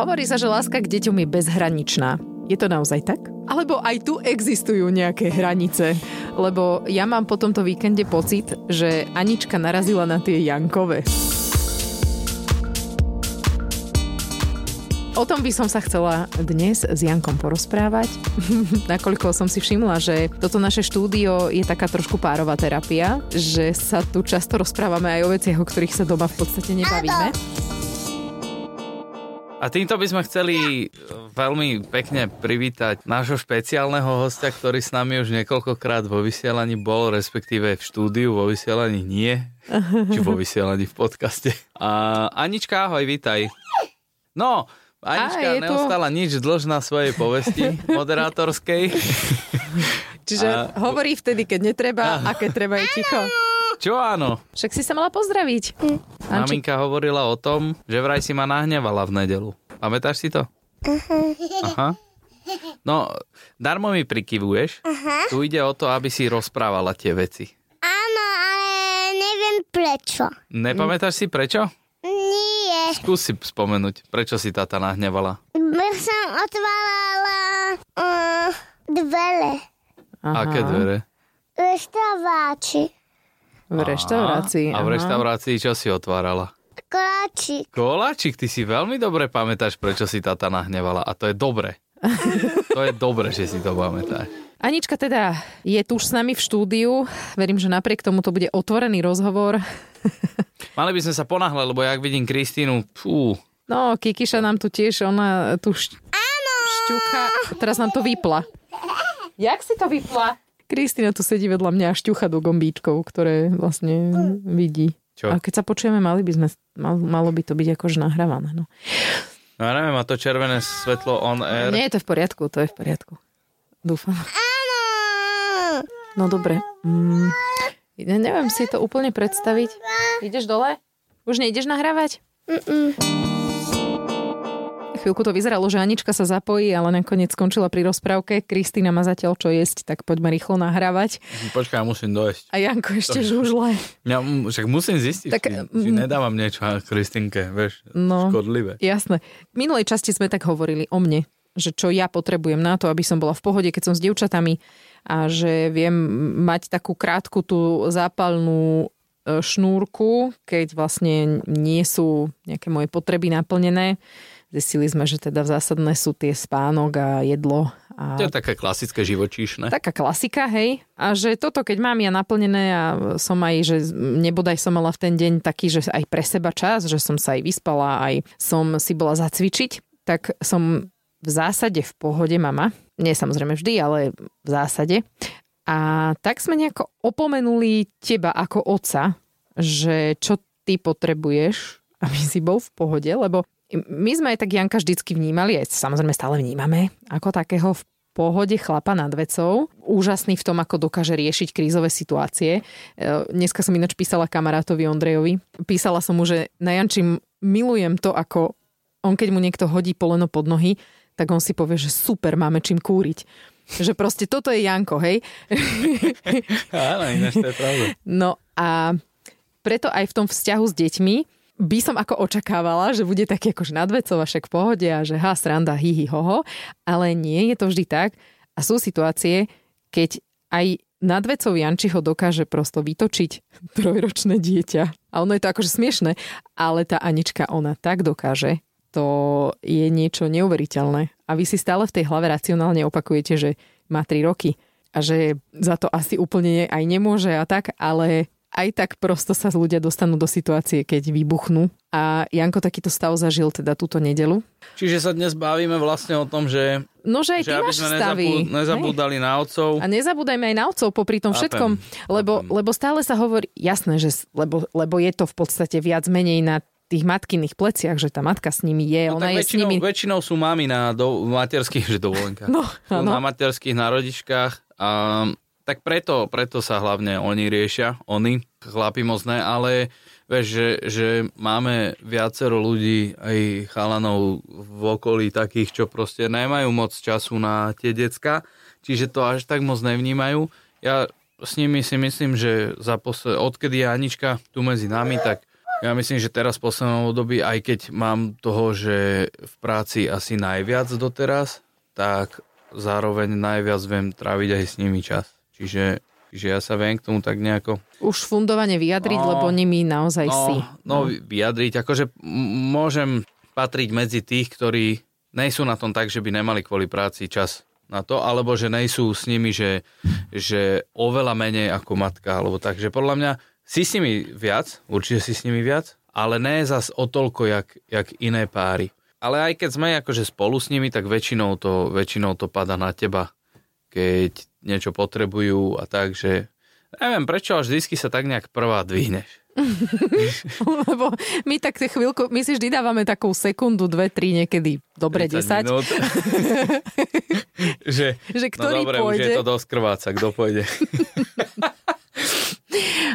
Hovorí sa, že láska k deťom je bezhraničná. Je to naozaj tak? Alebo aj tu existujú nejaké hranice? Lebo ja mám po tomto víkende pocit, že Anička narazila na tie Jankové. O tom by som sa chcela dnes s Jankom porozprávať, nakoľko som si všimla, že toto naše štúdio je taká trošku párová terapia, že sa tu často rozprávame aj o veciach, o ktorých sa doma v podstate nebavíme. A týmto by sme chceli veľmi pekne privítať nášho špeciálneho hostia, ktorý s nami už niekoľkokrát vo vysielaní bol, respektíve v štúdiu, vo vysielaní nie, či vo vysielaní v podcaste. A Anička, ahoj, vítaj. No, Anička Aj, neostala to... nič dlžná svojej povesti moderátorskej. Čiže a... hovorí vtedy, keď netreba a keď treba je ticho. Čo áno? Však si sa mala pozdraviť. Hm. Maminka hovorila o tom, že vraj si ma nahnevala v nedelu. Pamätáš si to? Uh-huh. Aha. No, darmo mi prikyvuješ. Uh-huh. Tu ide o to, aby si rozprávala tie veci. Áno, ale neviem prečo. Nepamätáš si prečo? Nie. Skús si spomenúť, prečo si táta nahnevala. Som otvárala uh, dvere. Aha. Aké dvere? Reštravači. V reštaurácii. A v reštaurácii čo si otvárala? Koláčik. Koláčik, ty si veľmi dobre pamätáš, prečo si tata nahnevala. A to je dobre. to je dobre, že si to pamätáš. Anička teda je tu už s nami v štúdiu. Verím, že napriek tomu to bude otvorený rozhovor. Mali by sme sa ponáhľať, lebo ja vidím Kristínu, fú. No, Kikiša nám tu tiež, ona tu šť... šťucha. Teraz nám to vypla. Jak si to vypla? Kristýna tu sedí vedľa mňa a šťucha do gombíčkov, ktoré vlastne vidí. Čo? A keď sa počujeme, mali by sme, mal, malo by to byť akože nahrávané. No. no ja neviem, má to červené svetlo on air. Nie, to je v poriadku, to je v poriadku. Dúfam. No dobre. Mm, neviem si to úplne predstaviť. Ideš dole? Už nejdeš nahrávať? Mm-mm. Chvíľku to vyzeralo, že Anička sa zapojí, ale nakoniec skončila pri rozprávke. Kristýna má zatiaľ čo jesť, tak poďme rýchlo nahrávať. Počkaj, ja musím dojsť. A Janko ešte to... žužle. Ja však musím zistiť, tak, či, či nedávam niečo Kristýnke, vieš, no, škodlivé. Jasné. V minulej časti sme tak hovorili o mne, že čo ja potrebujem na to, aby som bola v pohode, keď som s dievčatami a že viem mať takú krátku tú zápalnú e, šnúrku, keď vlastne nie sú nejaké moje potreby naplnené Zistili sme, že teda v zásadné sú tie spánok a jedlo. A... To je také klasické živočíšne. Taká klasika, hej. A že toto, keď mám ja naplnené a som aj, že nebodaj som mala v ten deň taký, že aj pre seba čas, že som sa aj vyspala, aj som si bola zacvičiť, tak som v zásade v pohode mama. Nie samozrejme vždy, ale v zásade. A tak sme nejako opomenuli teba ako oca, že čo ty potrebuješ, aby si bol v pohode, lebo my sme aj tak Janka vždycky vnímali, aj samozrejme stále vnímame, ako takého v pohode chlapa nad vecou. Úžasný v tom, ako dokáže riešiť krízové situácie. E, dneska som ináč písala kamarátovi Ondrejovi. Písala som mu, že na Janči milujem to, ako on keď mu niekto hodí poleno pod nohy, tak on si povie, že super, máme čím kúriť. Že proste toto je Janko, hej? Áno, ináč to je pravda. No a preto aj v tom vzťahu s deťmi by som ako očakávala, že bude taký akože nadvecova však v pohode a že ha, sranda, hi, hi, hoho, ale nie je to vždy tak a sú situácie, keď aj nadvecov Jančiho dokáže prosto vytočiť trojročné dieťa. A ono je to akože smiešne, ale tá Anička, ona tak dokáže, to je niečo neuveriteľné. A vy si stále v tej hlave racionálne opakujete, že má 3 roky a že za to asi úplne aj nemôže a tak, ale aj tak prosto sa ľudia dostanú do situácie, keď vybuchnú. A Janko takýto stav zažil teda túto nedelu. Čiže sa dnes bavíme vlastne o tom, že, no, že, aj že aby sme stavy. nezabúdali Hej. na otcov. A nezabúdajme aj na otcov popri tom všetkom, lebo, lebo stále sa hovorí, jasné, že, lebo, lebo je to v podstate viac menej na tých matkyných pleciach, že tá matka s nimi je, no, ona je väčšinou, s nimi... Väčšinou sú mami na do, materských že dovolenkách. No, na materských narodičkách a tak preto, preto sa hlavne oni riešia, oni, chlapi mocné, ale vieš, že, že máme viacero ľudí, aj chalanov v okolí takých, čo proste nemajú moc času na tie decka, čiže to až tak moc nevnímajú. Ja s nimi si myslím, že za posled, odkedy je Anička tu medzi nami, tak Ja myslím, že teraz v poslednom období, aj keď mám toho, že v práci asi najviac doteraz, tak zároveň najviac viem tráviť aj s nimi čas. Čiže, čiže ja sa viem k tomu tak nejako... Už fundovane vyjadriť, no, lebo nimi naozaj no, si. No, vyjadriť, akože môžem patriť medzi tých, ktorí nejsú na tom tak, že by nemali kvôli práci čas na to, alebo že nejsú s nimi, že, že oveľa menej ako matka, alebo tak, že podľa mňa si s nimi viac, určite si s nimi viac, ale ne zas o toľko, jak, jak iné páry. Ale aj keď sme akože spolu s nimi, tak väčšinou to, väčšinou to pada na teba, keď niečo potrebujú a tak, že neviem prečo, až vždy sa tak nejak prvá dvihneš. Lebo my tak chvíľku, my si vždy dávame takú sekundu, dve, tri, niekedy dobre 10. že, že ktorý no dobre, pôjde. už je to dosť krváca, kto pôjde.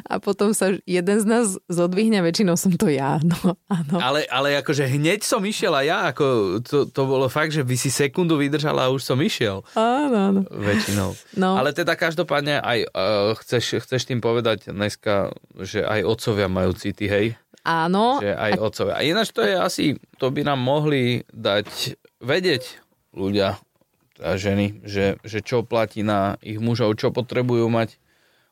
a potom sa jeden z nás zodvihne, väčšinou som to ja. No, áno. Ale, ale akože hneď som išiel a ja, ako to, to bolo fakt, že by si sekundu vydržala a už som išiel. Áno, áno. Väčšinou. No. Ale teda každopádne aj uh, chceš, chceš tým povedať dneska, že aj otcovia majú city, hej? Áno. Že aj otcovia. A ináč to je asi, to by nám mohli dať vedieť ľudia, a ženy, že, že čo platí na ich mužov, čo potrebujú mať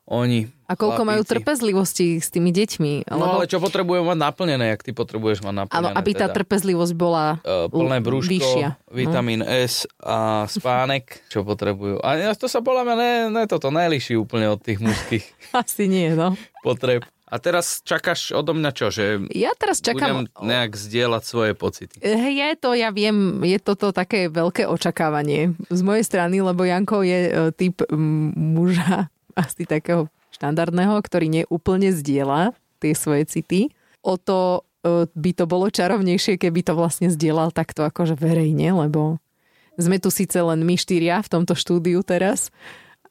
oni. A koľko chlapíci. majú trpezlivosti s tými deťmi. No ale čo potrebujú mať naplnené, jak ty potrebuješ mať naplnené. Aby tá teda. trpezlivosť bola Uh, plné brúško, vyššia. vitamín S a spánek, čo potrebujú. A to sa podľa mňa ne, ne, toto nelíši úplne od tých mužských Asi nie, no. potreb. A teraz čakáš odo mňa čo? Že Ja teraz čakám... budem nejak zdieľať svoje pocity. Hej, je to, ja viem, je toto také veľké očakávanie z mojej strany, lebo Janko je e, typ muža asi takého štandardného, ktorý neúplne zdieľa tie svoje city. O to e, by to bolo čarovnejšie, keby to vlastne zdieľal takto akože verejne, lebo sme tu síce len my štyria v tomto štúdiu teraz,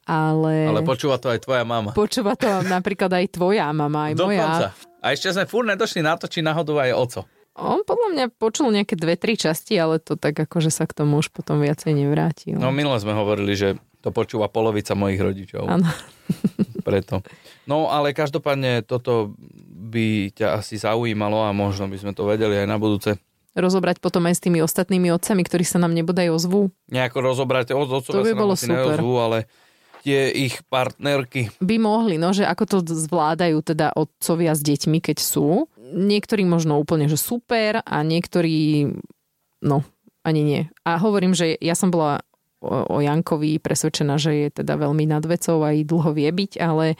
ale... Ale počúva to aj tvoja mama. Počúva to napríklad aj tvoja mama, aj moja. Dokonca. A ešte sme furt nedošli na to, či náhodou aj oco. On podľa mňa počul nejaké dve, tri časti, ale to tak akože sa k tomu už potom viacej nevrátil. No minule sme hovorili, že to počúva polovica mojich rodičov. Áno. Preto. No ale každopádne toto by ťa asi zaujímalo a možno by sme to vedeli aj na budúce. Rozobrať potom aj s tými ostatnými otcami, ktorí sa nám nebodaj ozvú. Nejako rozobrať, od To otcovia by sa bolo super. neozvú, ale tie ich partnerky. By mohli, no, že ako to zvládajú teda otcovia s deťmi, keď sú. Niektorí možno úplne, že super a niektorí, no, ani nie. A hovorím, že ja som bola o, Jankovi presvedčená, že je teda veľmi nad vecou a aj dlho vie byť, ale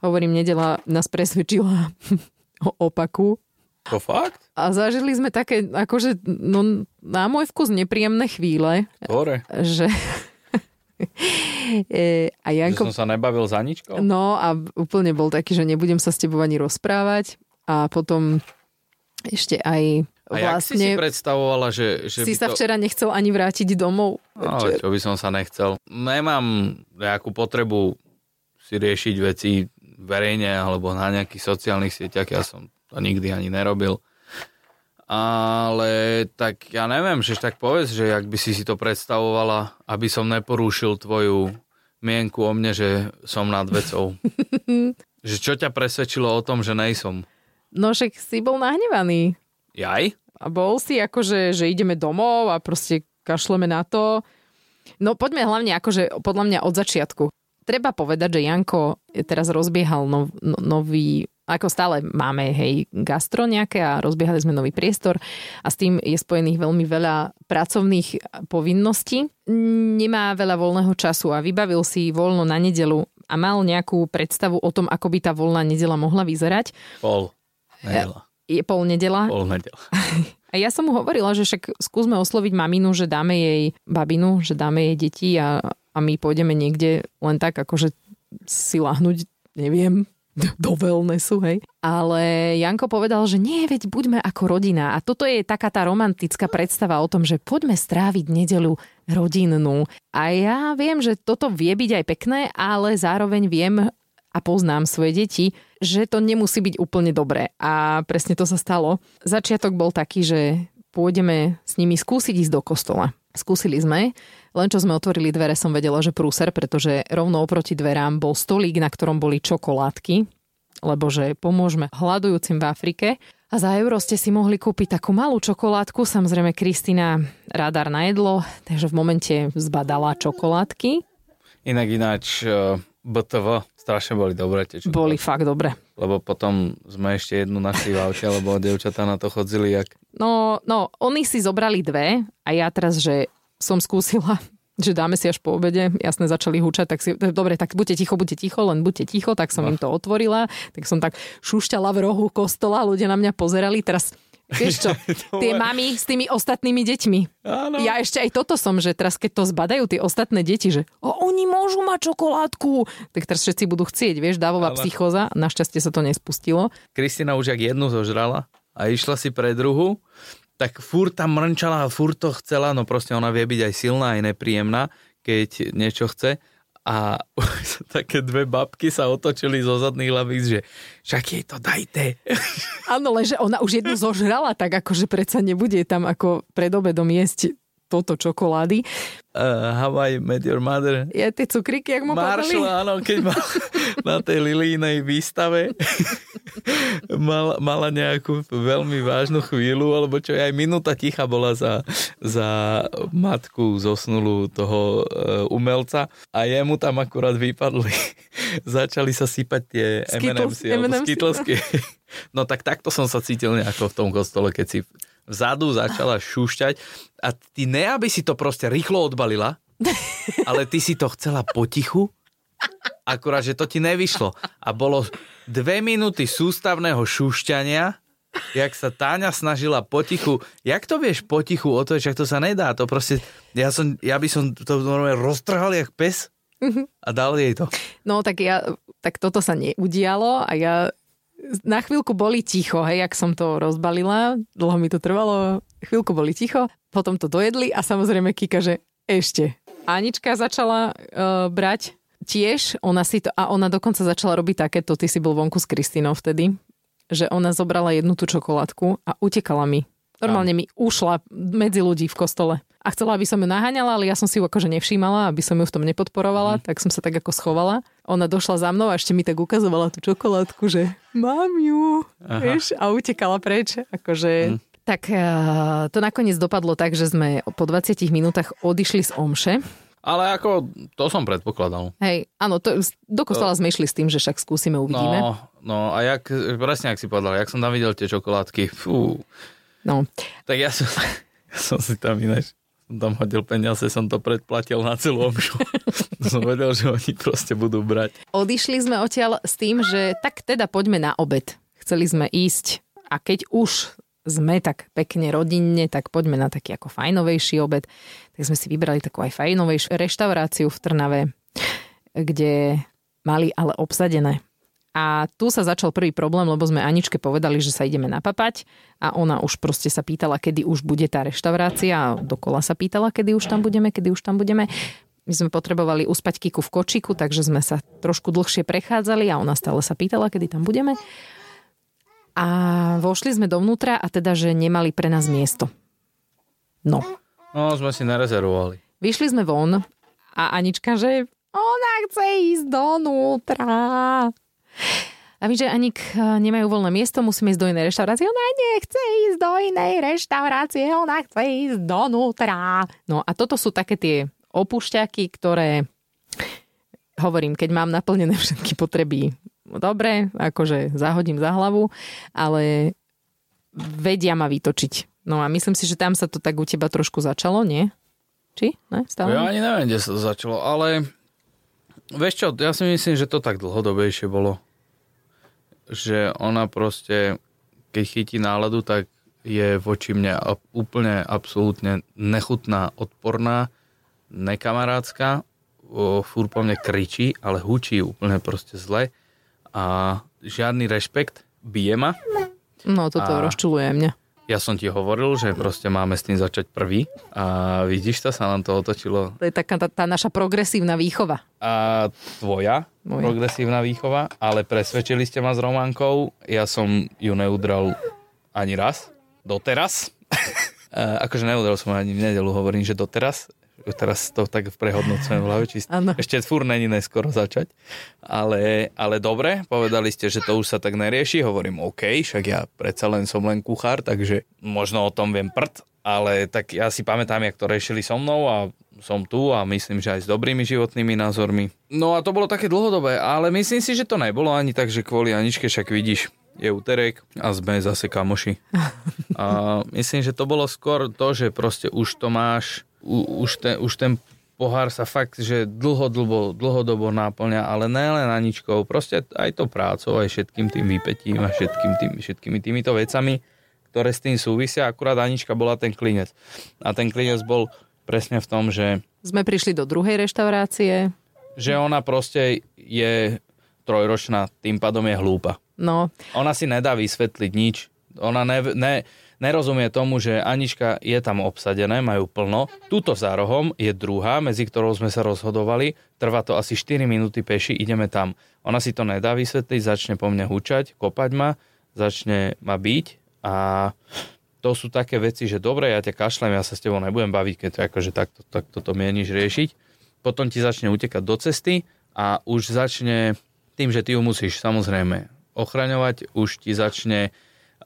hovorím, nedela nás presvedčila o opaku. To fakt? A zažili sme také, akože, no, na môj vkus nepríjemné chvíle, Hore. že... E, a Že Janko som sa nebavil za ničkou? No a úplne bol taký, že nebudem sa s tebou ani rozprávať a potom ešte aj A jak si si vlastne predstavovala, že, že si sa to... včera nechcel ani vrátiť domov. No, čo by som sa nechcel. Nemám nejakú potrebu si riešiť veci verejne alebo na nejakých sociálnych sieťach. Ja som to nikdy ani nerobil. Ale tak ja neviem, že tak povedz, že ak by si si to predstavovala, aby som neporúšil tvoju mienku o mne, že som nad vecou. že čo ťa presvedčilo o tom, že nejsom? No však si bol nahnevaný. Jaj? A bol si akože, že ideme domov a proste kašleme na to. No poďme hlavne akože podľa mňa od začiatku. Treba povedať, že Janko teraz rozbiehal nov, no, nový, ako stále máme, hej, gastro nejaké a rozbiehali sme nový priestor a s tým je spojených veľmi veľa pracovných povinností. Nemá veľa voľného času a vybavil si voľno na nedelu a mal nejakú predstavu o tom, ako by tá voľná nedela mohla vyzerať. Pol. Nedela. Je pol nedela. Pol nedela. A ja som mu hovorila, že však skúsme osloviť maminu, že dáme jej babinu, že dáme jej deti a, a my pôjdeme niekde len tak, akože si lahnuť, neviem, do wellnessu, hej. Ale Janko povedal, že nie, veď buďme ako rodina. A toto je taká tá romantická predstava o tom, že poďme stráviť nedelu rodinnú. A ja viem, že toto vie byť aj pekné, ale zároveň viem a poznám svoje deti, že to nemusí byť úplne dobré. A presne to sa stalo. Začiatok bol taký, že pôjdeme s nimi skúsiť ísť do kostola. Skúsili sme, len čo sme otvorili dvere, som vedela, že prúser, pretože rovno oproti dverám bol stolík, na ktorom boli čokoládky, lebo že pomôžeme hľadujúcim v Afrike. A za euro ste si mohli kúpiť takú malú čokoládku, samozrejme Kristina radar na jedlo, takže v momente zbadala čokoládky. Inak ináč e, BTV strašne boli dobré tie. Boli fakt dobre. Lebo potom sme ešte jednu našli v aute, lebo devčatá na to chodzili jak... No, no, oni si zobrali dve a ja teraz, že som skúsila že dáme si až po obede, jasne začali hučať, tak si, dobre, tak buďte ticho, buďte ticho, len buďte ticho, tak som no. im to otvorila, tak som tak šušťala v rohu kostola, ľudia na mňa pozerali, teraz Vieš čo, tie mami s tými ostatnými deťmi. Áno. Ja ešte aj toto som, že teraz keď to zbadajú tie ostatné deti, že o, oni môžu mať čokoládku, tak teraz všetci budú chcieť, vieš, dávová psychóza, našťastie sa to nespustilo. Kristina už jak jednu zožrala a išla si pre druhu tak furt tam mrnčala a furt to chcela, no proste ona vie byť aj silná, aj nepríjemná, keď niečo chce. A také dve babky sa otočili zo zadných lavíc, že však jej to dajte. Áno, len že ona už jednu zožrala, tak akože predsa nebude tam ako pred obedom jesť toto čokolády. Uh, how I Met Your Mother. Je tie cukriky, jak mu Marshall, padali? áno, keď mal na tej Lilínej výstave mal, mala nejakú veľmi vážnu chvíľu, alebo čo aj minúta ticha bola za, za matku zosnulú toho uh, umelca a jemu tam akurát vypadli. Začali sa sypať tie M&M's, M&M's. No tak takto som sa cítil nejako v tom kostole, keď si vzadu začala šúšťať a ty ne, aby si to proste rýchlo odbalila, ale ty si to chcela potichu, akurát, že to ti nevyšlo. A bolo dve minúty sústavného šúšťania, jak sa Táňa snažila potichu. Jak to vieš potichu otočiť, to sa nedá. To proste, ja, som, ja by som to normálne roztrhal jak pes a dal jej to. No tak ja, tak toto sa neudialo a ja na chvíľku boli ticho, hej, ak som to rozbalila, dlho mi to trvalo, chvíľku boli ticho, potom to dojedli a samozrejme Kika, že ešte. Anička začala uh, brať tiež, ona si to, a ona dokonca začala robiť takéto, ty si bol vonku s Kristínou vtedy, že ona zobrala jednu tú čokoládku a utekala mi. Normálne mi ušla medzi ľudí v kostole a chcela, aby som ju naháňala, ale ja som si ju akože nevšímala, aby som ju v tom nepodporovala, mm. tak som sa tak ako schovala. Ona došla za mnou a ešte mi tak ukazovala tú čokoládku, že mám ju, vieš, a utekala preč. Akože, mm. Tak uh, to nakoniec dopadlo tak, že sme po 20 minútach odišli z omše. Ale ako, to som predpokladal. Hej, áno, to, do kostola to... sme išli s tým, že však skúsime, uvidíme. No, no a jak, presne ak si povedal, jak som tam videl tie čokoládky, fú. No. Tak ja som, ja som si tam ináč som tam hodil peniaze, som to predplatil na celú omšu. som vedel, že oni proste budú brať. Odišli sme odtiaľ s tým, že tak teda poďme na obed. Chceli sme ísť a keď už sme tak pekne rodinne, tak poďme na taký ako fajnovejší obed. Tak sme si vybrali takú aj fajnovejšiu reštauráciu v Trnave, kde mali ale obsadené a tu sa začal prvý problém, lebo sme Aničke povedali, že sa ideme napapať a ona už proste sa pýtala, kedy už bude tá reštaurácia a dokola sa pýtala, kedy už tam budeme, kedy už tam budeme. My sme potrebovali uspať Kiku v kočiku, takže sme sa trošku dlhšie prechádzali a ona stále sa pýtala, kedy tam budeme. A vošli sme dovnútra a teda, že nemali pre nás miesto. No. No, sme si nerezervovali. Vyšli sme von a Anička, že ona chce ísť donútra. A my, že Anik e, nemajú voľné miesto, musíme ísť do inej reštaurácie. Ona nechce ísť do inej reštaurácie, ona chce ísť donútra. No a toto sú také tie opušťaky, ktoré hovorím, keď mám naplnené všetky potreby dobre, akože zahodím za hlavu, ale vedia ma vytočiť. No a myslím si, že tam sa to tak u teba trošku začalo, nie? Či? Ne? Stále? Ja ani neviem, kde sa to začalo, ale vieš čo, ja si myslím, že to tak dlhodobejšie bolo že ona proste, keď chytí náladu, tak je voči mne úplne absolútne nechutná, odporná, nekamarátska, fúr po mne kričí, ale hučí úplne proste zle a žiadny rešpekt, bije ma. No toto a... rozčuluje mňa. Ja som ti hovoril, že proste máme s tým začať prvý a vidíš to, sa nám to otočilo. To je taká tá, tá naša progresívna výchova. A tvoja Moja. progresívna výchova, ale presvedčili ste ma s Románkou, ja som ju neudral ani raz, doteraz. akože neudral som ani v nedelu, hovorím, že doteraz, teraz to tak prehodnocujem v hlave, či ešte fúr není neskoro začať. Ale, ale dobre, povedali ste, že to už sa tak nerieši, hovorím OK, však ja predsa len som len kuchár, takže možno o tom viem prd, ale tak ja si pamätám, jak to riešili so mnou a som tu a myslím, že aj s dobrými životnými názormi. No a to bolo také dlhodobé, ale myslím si, že to nebolo ani tak, že kvôli Aničke však vidíš, je úterek a sme zase kamoši. A myslím, že to bolo skôr to, že proste už to máš, už ten, už ten pohár sa fakt, že dlhodobo, dlhodobo náplňa, ale len Aničkou, proste aj to prácou, aj všetkým tým výpetím a všetkým tým, všetkými týmito vecami, ktoré s tým súvisia. Akurát Anička bola ten klinec. A ten klinec bol presne v tom, že... Sme prišli do druhej reštaurácie. Že ona proste je trojročná, tým pádom je hlúpa. No. Ona si nedá vysvetliť nič. Ona ne, ne, nerozumie tomu, že Anička je tam obsadené, majú plno. Tuto za rohom je druhá, medzi ktorou sme sa rozhodovali. Trvá to asi 4 minúty peši, ideme tam. Ona si to nedá vysvetliť, začne po mne hučať, kopať ma, začne ma byť a to sú také veci, že dobre, ja ťa kašlem, ja sa s tebou nebudem baviť, keď to akože takto, takto to mieníš riešiť. Potom ti začne utekať do cesty a už začne tým, že ty ju musíš samozrejme ochraňovať, už ti začne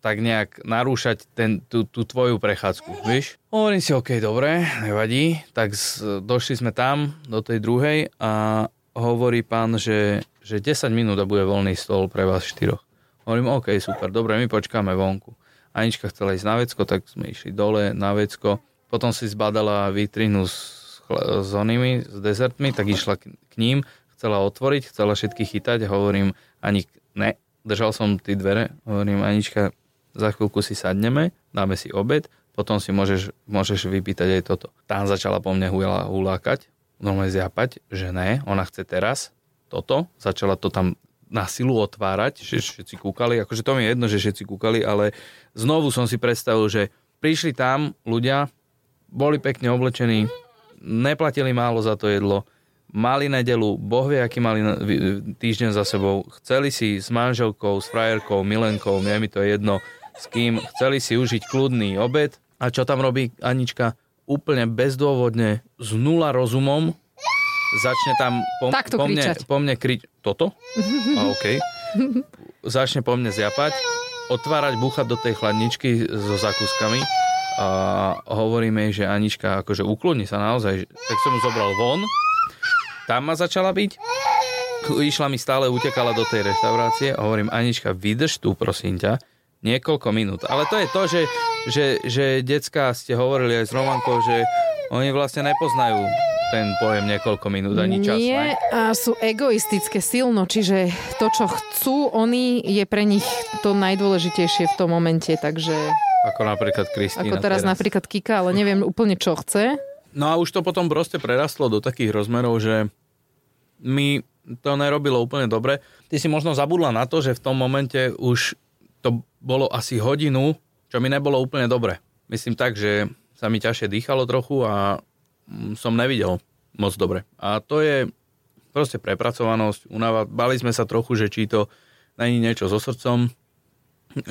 tak nejak narúšať ten, tú, tú tvoju prechádzku, vieš? Hovorím si, OK, dobre, nevadí. Tak z, došli sme tam, do tej druhej a hovorí pán, že, že 10 minút a bude voľný stôl pre vás štyroch. Hovorím, OK, super, dobre, my počkáme vonku. Anička chcela ísť na vecko, tak sme išli dole na vecko. Potom si zbadala vitrinu s, s onými, s dezertmi, tak išla k, k ním, chcela otvoriť, chcela všetky chytať hovorím, ani ne, držal som tie dvere, hovorím, Anička, za chvíľku si sadneme, dáme si obed, potom si môžeš, môžeš vypýtať aj toto. Tam začala po mne hulá, hulákať, normálne zjapať, že ne, ona chce teraz toto, začala to tam na silu otvárať, že všetci kúkali, akože to mi je jedno, že všetci kúkali, ale znovu som si predstavil, že prišli tam ľudia, boli pekne oblečení, neplatili málo za to jedlo, mali nedelu, boh vie, aký mali týždeň za sebou, chceli si s manželkou, s frajerkou, milenkou, mne mi to je jedno, s kým, chceli si užiť kľudný obed. A čo tam robí Anička? Úplne bezdôvodne, s nula rozumom, začne tam po, po, mne, po mne kryť toto, a OK, začne po mne zjapať, otvárať, búchať do tej chladničky so zakúskami a hovoríme jej, že Anička akože ukloni sa naozaj, tak som ju zobral von, tam ma začala byť. Išla mi stále, utekala do tej reštaurácie. A hovorím, Anička, vydrž tu, prosím ťa, niekoľko minút. Ale to je to, že, že, že decka ste hovorili aj s Romankou, že oni vlastne nepoznajú ten pojem niekoľko minút ani čas. Nie, a sú egoistické silno, čiže to, čo chcú oni, je pre nich to najdôležitejšie v tom momente, takže... Ako napríklad Kristýna. Ako teraz, teraz napríklad Kika, ale neviem úplne, čo chce. No a už to potom proste prerastlo do takých rozmerov, že mi to nerobilo úplne dobre. Ty si možno zabudla na to, že v tom momente už bolo asi hodinu, čo mi nebolo úplne dobre. Myslím tak, že sa mi ťažšie dýchalo trochu a mm, som nevidel moc dobre. A to je proste prepracovanosť, unava. Bali sme sa trochu, že či to není niečo so srdcom,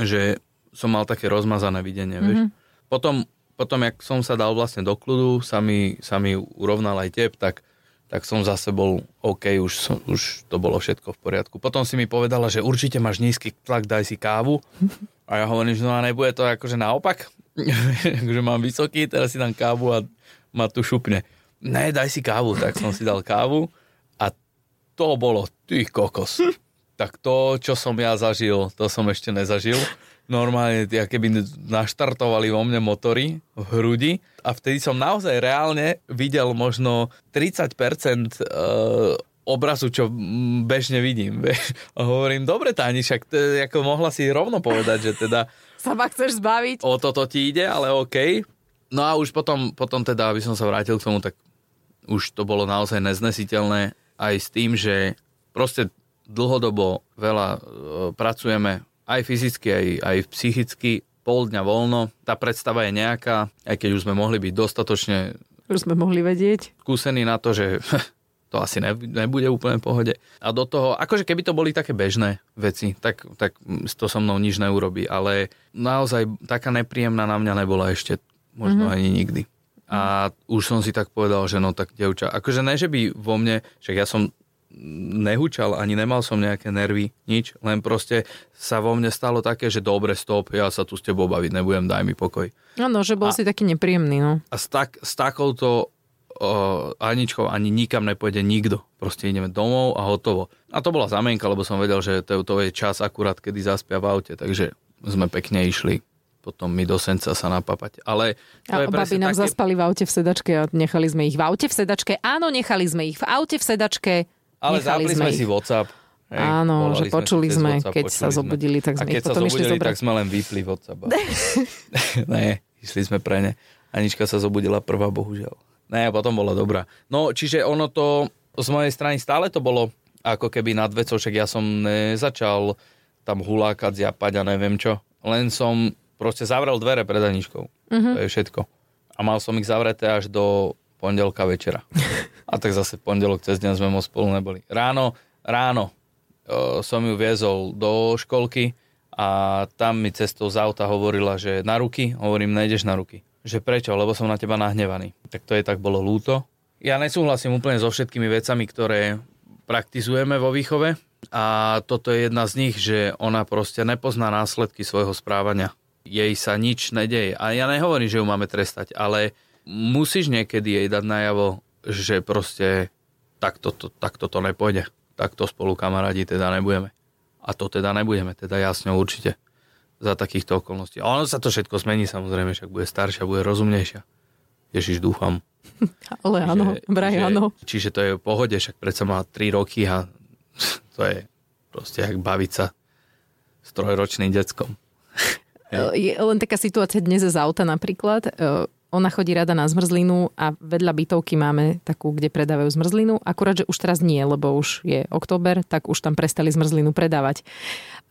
že som mal také rozmazané videnie. Mm-hmm. Vieš. Potom potom, jak som sa dal vlastne do kľudu, sa mi, sa mi urovnal aj tep, tak, tak som zase bol OK, už, som, už to bolo všetko v poriadku. Potom si mi povedala, že určite máš nízky tlak, daj si kávu. A ja hovorím, že no a nebude to akože naopak, že mám vysoký, teraz si dám kávu a ma tu šupne. Ne, daj si kávu, tak som si dal kávu a to bolo, ty kokos. Tak to, čo som ja zažil, to som ešte nezažil normálne, keby naštartovali vo mne motory v hrudi a vtedy som naozaj reálne videl možno 30% e, obrazu, čo bežne vidím. A hovorím, dobre Táni, však to, ako mohla si rovno povedať, že teda... Sa ma chceš zbaviť? O toto ti ide, ale OK. No a už potom, potom teda, aby som sa vrátil k tomu, tak už to bolo naozaj neznesiteľné aj s tým, že proste dlhodobo veľa e, pracujeme aj fyzicky, aj, aj psychicky, pol dňa voľno. Tá predstava je nejaká, aj keď už sme mohli byť dostatočne... Už sme mohli vedieť. Skúsení na to, že to asi nebude úplne v pohode. A do toho, akože keby to boli také bežné veci, tak, tak to so mnou nič neurobí, ale naozaj taká nepríjemná na mňa nebola ešte možno mm-hmm. ani nikdy. A už som si tak povedal, že no tak devča, akože ne, že by vo mne, však ja som nehučal, ani nemal som nejaké nervy, nič, len proste sa vo mne stalo také, že dobre, stop, ja sa tu s tebou baviť nebudem, daj mi pokoj. Áno, že bol a, si taký nepríjemný, no. A s, tak, s takouto uh, Aničkou ani nikam nepôjde nikto. Proste ideme domov a hotovo. A to bola zamienka, lebo som vedel, že to, to je čas akurát, kedy zaspia v aute, takže sme pekne išli potom mi do senca sa napapať. Ale to a je babi nám také... zaspali v aute v sedačke a nechali sme ich v aute v sedačke. Áno, nechali sme ich v aute v sedačke. Ale zapli sme, si WhatsApp. Hej, Áno, že počuli sme, WhatsApp, keď sa zobudili, tak sme ich potom išli zobrať. tak sme len vypli WhatsApp. ne, išli sme pre ne. Anička sa zobudila prvá, bohužiaľ. Ne, potom bola dobrá. No, čiže ono to, z mojej strany stále to bolo ako keby nad vecou, však ja som nezačal tam hulákať, zjapať a neviem čo. Len som proste zavrel dvere pred Aničkou. Uh-huh. To je všetko. A mal som ich zavreté až do pondelka večera. A tak zase pondelok cez deň sme moc spolu neboli. Ráno, ráno uh, som ju viezol do školky a tam mi cestou z auta hovorila, že na ruky, hovorím, nejdeš na ruky. Že prečo? Lebo som na teba nahnevaný. Tak to je tak bolo lúto. Ja nesúhlasím úplne so všetkými vecami, ktoré praktizujeme vo výchove a toto je jedna z nich, že ona proste nepozná následky svojho správania jej sa nič nedeje. A ja nehovorím, že ju máme trestať, ale musíš niekedy jej dať najavo, že proste takto to, takto to nepôjde. Takto spolu kamarádi teda nebudeme. A to teda nebudeme, teda ja s ňou určite za takýchto okolností. A ono sa to všetko zmení samozrejme, však bude staršia, bude rozumnejšia. Ježiš, dúfam. Ale áno, vraj áno. Čiže to je v pohode, však predsa má 3 roky a to je proste jak baviť sa s trojročným deckom. Je len taká situácia dnes z auta napríklad. Ona chodí rada na zmrzlinu a vedľa bytovky máme takú, kde predávajú zmrzlinu. Akurát, že už teraz nie, lebo už je október, tak už tam prestali zmrzlinu predávať.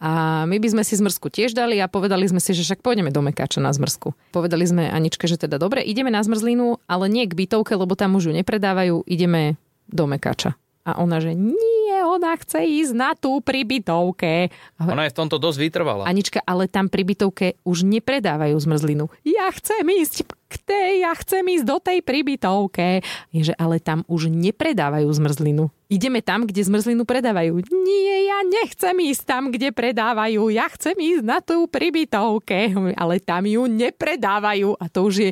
A my by sme si zmrzku tiež dali a povedali sme si, že však pôjdeme do Mekáča na zmrzku. Povedali sme Aničke, že teda dobre, ideme na zmrzlinu, ale nie k bytovke, lebo tam už ju nepredávajú, ideme do Mekáča. A ona, že nie, ona chce ísť na tú pribytovke. Ona je v tomto dosť vytrvala. Anička, ale tam pribytovke už nepredávajú zmrzlinu. Ja chcem ísť k tej, ja chcem ísť do tej pribytovke. Je, že ale tam už nepredávajú zmrzlinu. Ideme tam, kde zmrzlinu predávajú. Nie, ja nechcem ísť tam, kde predávajú. Ja chcem ísť na tú pribytovke. Ale tam ju nepredávajú. A to už je...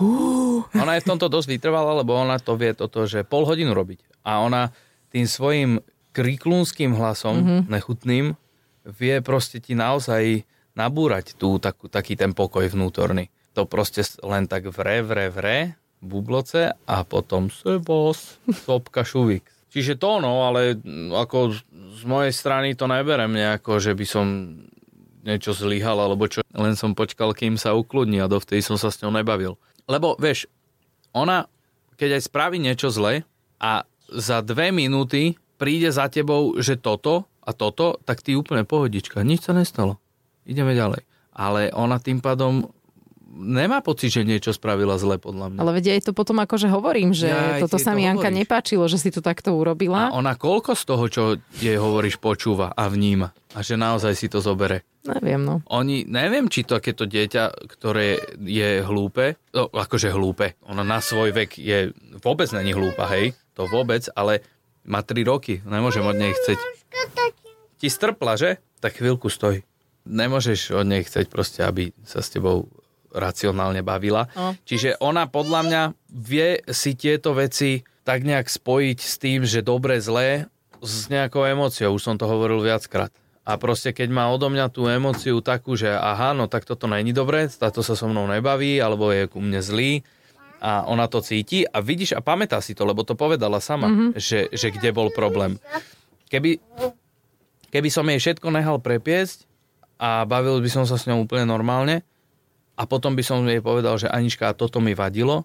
Uh. Ona je v tomto dosť vytrvala, lebo ona to vie toto, že pol hodinu robiť a ona tým svojim kriklúnským hlasom, mm-hmm. nechutným, vie proste ti naozaj nabúrať tú, takú, taký ten pokoj vnútorný. To proste len tak vre, vre, vre, bubloce a potom sebos, sopka, šuvik. Čiže to no, ale ako z mojej strany to neberem nejako, že by som niečo zlyhal alebo čo. Len som počkal, kým sa ukludní a dovtedy som sa s ňou nebavil. Lebo vieš, ona, keď aj spraví niečo zle a za dve minúty príde za tebou, že toto a toto, tak ty úplne pohodička, nič sa nestalo. Ideme ďalej. Ale ona tým pádom nemá pocit, že niečo spravila zle podľa mňa. Ale vedia, aj to potom akože hovorím, že ja, toto sa mi Janka nepáčilo, že si to takto urobila. A ona koľko z toho, čo jej hovoríš, počúva a vníma. A že naozaj si to zobere. Neviem, no. Oni, neviem, či to takéto dieťa, ktoré je hlúpe, no, akože hlúpe, ona na svoj vek je, vôbec není hlúpa, hej, to vôbec, ale má 3 roky, nemôžem od nej chceť. Ti strpla, že? Tak chvíľku stoj. Nemôžeš od nej chceť proste, aby sa s tebou racionálne bavila. No. Čiže ona podľa mňa vie si tieto veci tak nejak spojiť s tým, že dobre, zlé, s nejakou emóciou. Už som to hovoril viackrát. A proste keď má odo mňa tú emóciu takú, že aha, no tak toto není dobre, táto sa so mnou nebaví, alebo je ku mne zlý, a ona to cíti a vidíš a pamätá si to, lebo to povedala sama, mm-hmm. že, že kde bol problém. Keby, keby som jej všetko nehal prepiesť a bavil by som sa s ňou úplne normálne a potom by som jej povedal, že Anička, toto mi vadilo,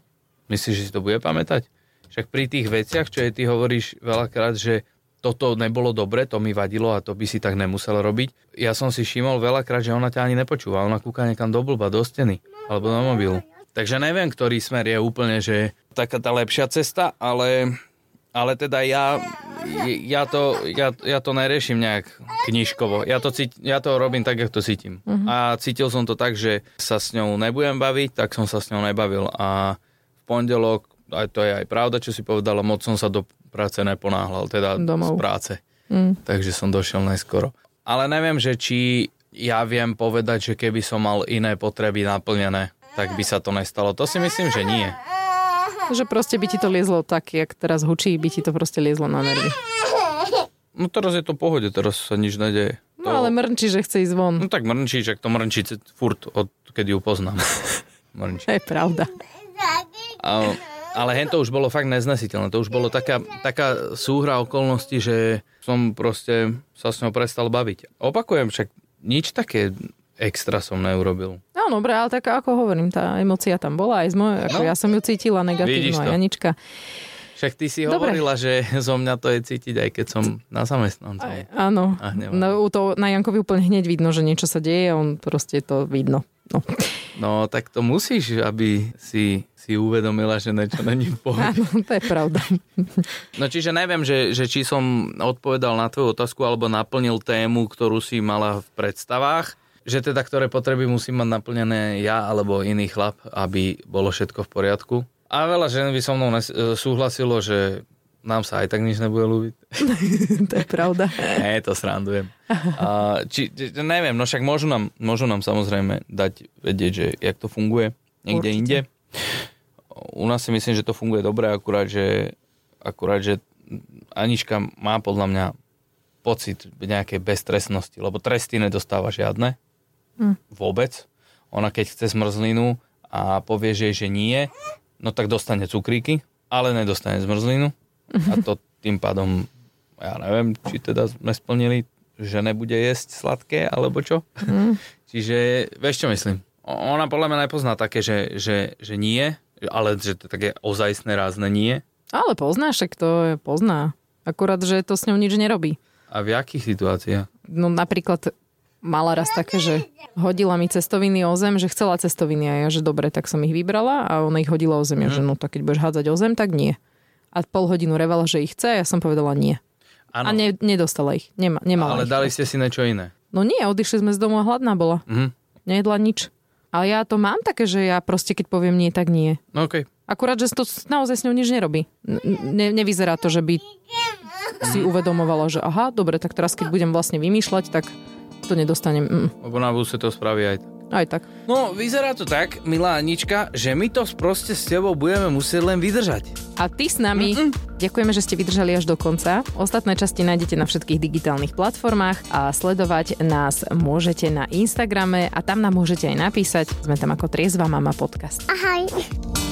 myslíš, že si to bude pamätať? Však pri tých veciach, čo jej ty hovoríš veľakrát, že toto nebolo dobre, to mi vadilo a to by si tak nemusel robiť. Ja som si všimol veľakrát, že ona ťa ani nepočúva. Ona kúka niekam do blba, do steny alebo na mobilu. Takže neviem, ktorý smer je úplne, že taká tá lepšia cesta, ale, ale teda ja, ja, to, ja, ja to neriešim nejak knižkovo. Ja to, cít, ja to robím tak, ako to cítim. Uh-huh. A cítil som to tak, že sa s ňou nebudem baviť, tak som sa s ňou nebavil. A v v pondelok, aj to je aj pravda, čo si povedala, moc som sa do práce neponáhľal, teda Domov. z práce. Mm. Takže som došiel neskoro. Ale neviem, že či ja viem povedať, že keby som mal iné potreby naplnené, tak by sa to nestalo. To si myslím, že nie. Že proste by ti to liezlo tak, jak teraz hučí, by ti to proste liezlo na nervy. No teraz je to pohode, teraz sa nič nedeje. No ale mrnčí, že chce ísť von. No tak mrnčí, že to mrnčí furt, od keď ju poznám. mrnčí. To je pravda. A, ale hen to už bolo fakt neznesiteľné. To už bolo taká, taká súhra okolností, že som proste sa s ňou prestal baviť. Opakujem, však nič také extra som neurobil. No, dobre, ale tak ako hovorím, tá emocia tam bola aj z mojej, ako no, ja som ju cítila negatívno, Janička. Však ty si Dobre. hovorila, že zo mňa to je cítiť, aj keď som na zamestnancov. áno. No, to na Jankovi úplne hneď vidno, že niečo sa deje, on proste to vidno. No. no tak to musíš, aby si si uvedomila, že niečo není v pohode. Áno, to je pravda. No čiže neviem, že, že či som odpovedal na tvoju otázku alebo naplnil tému, ktorú si mala v predstavách že teda ktoré potreby musím mať naplnené ja alebo iný chlap, aby bolo všetko v poriadku. A veľa žen by so mnou e, súhlasilo, že nám sa aj tak nič nebude ľúbiť. to je pravda. Nie, to srandujem. A, či, či, neviem, no však môžu nám, môžu nám samozrejme dať vedieť, že jak to funguje niekde Určite. inde. U nás si myslím, že to funguje dobre, akurát, že, akurát, že Anička má podľa mňa pocit nejakej beztrestnosti, lebo tresty nedostáva žiadne. Mm. Vôbec. Ona keď chce zmrzlinu a povie, že, že nie, no tak dostane cukríky, ale nedostane zmrzlinu a to tým pádom, ja neviem, či teda sme splnili, že nebude jesť sladké, alebo čo. Mm. Čiže, vieš čo myslím? Ona podľa mňa nepozná také, že, že, že nie, ale že to také ozajstné rázne nie. Ale poznáš, však to je, pozná. Akurát, že to s ňou nič nerobí. A v jakých situáciách? No napríklad mala raz také, že hodila mi cestoviny o zem, že chcela cestoviny a ja, že dobre, tak som ich vybrala a ona ich hodila o zem. Ja, že mhm. no tak keď budeš hádzať o zem, tak nie. A pol hodinu revala, že ich chce a ja som povedala nie. Ano. A ne, nedostala ich. Nema, nemala Ale ich dali ste si niečo iné? No nie, odišli sme z domu a hladná bola. Mm. Nejedla nič. Ale ja to mám také, že ja proste keď poviem nie, tak nie. No okay. Akurát, že to naozaj s ňou nič nerobí. Ne, nevyzerá to, že by si uvedomovala, že aha, dobre, tak teraz keď budem vlastne vymýšľať, tak to nedostanem. Mm. Lebo na budúce to spraví aj tak. Aj tak. No, vyzerá to tak, milá Anička, že my to proste s tebou budeme musieť len vydržať. A ty s nami. Mm-mm. Ďakujeme, že ste vydržali až do konca. Ostatné časti nájdete na všetkých digitálnych platformách a sledovať nás môžete na Instagrame a tam nám môžete aj napísať. Sme tam ako Triezva mama podcast. Ahoj.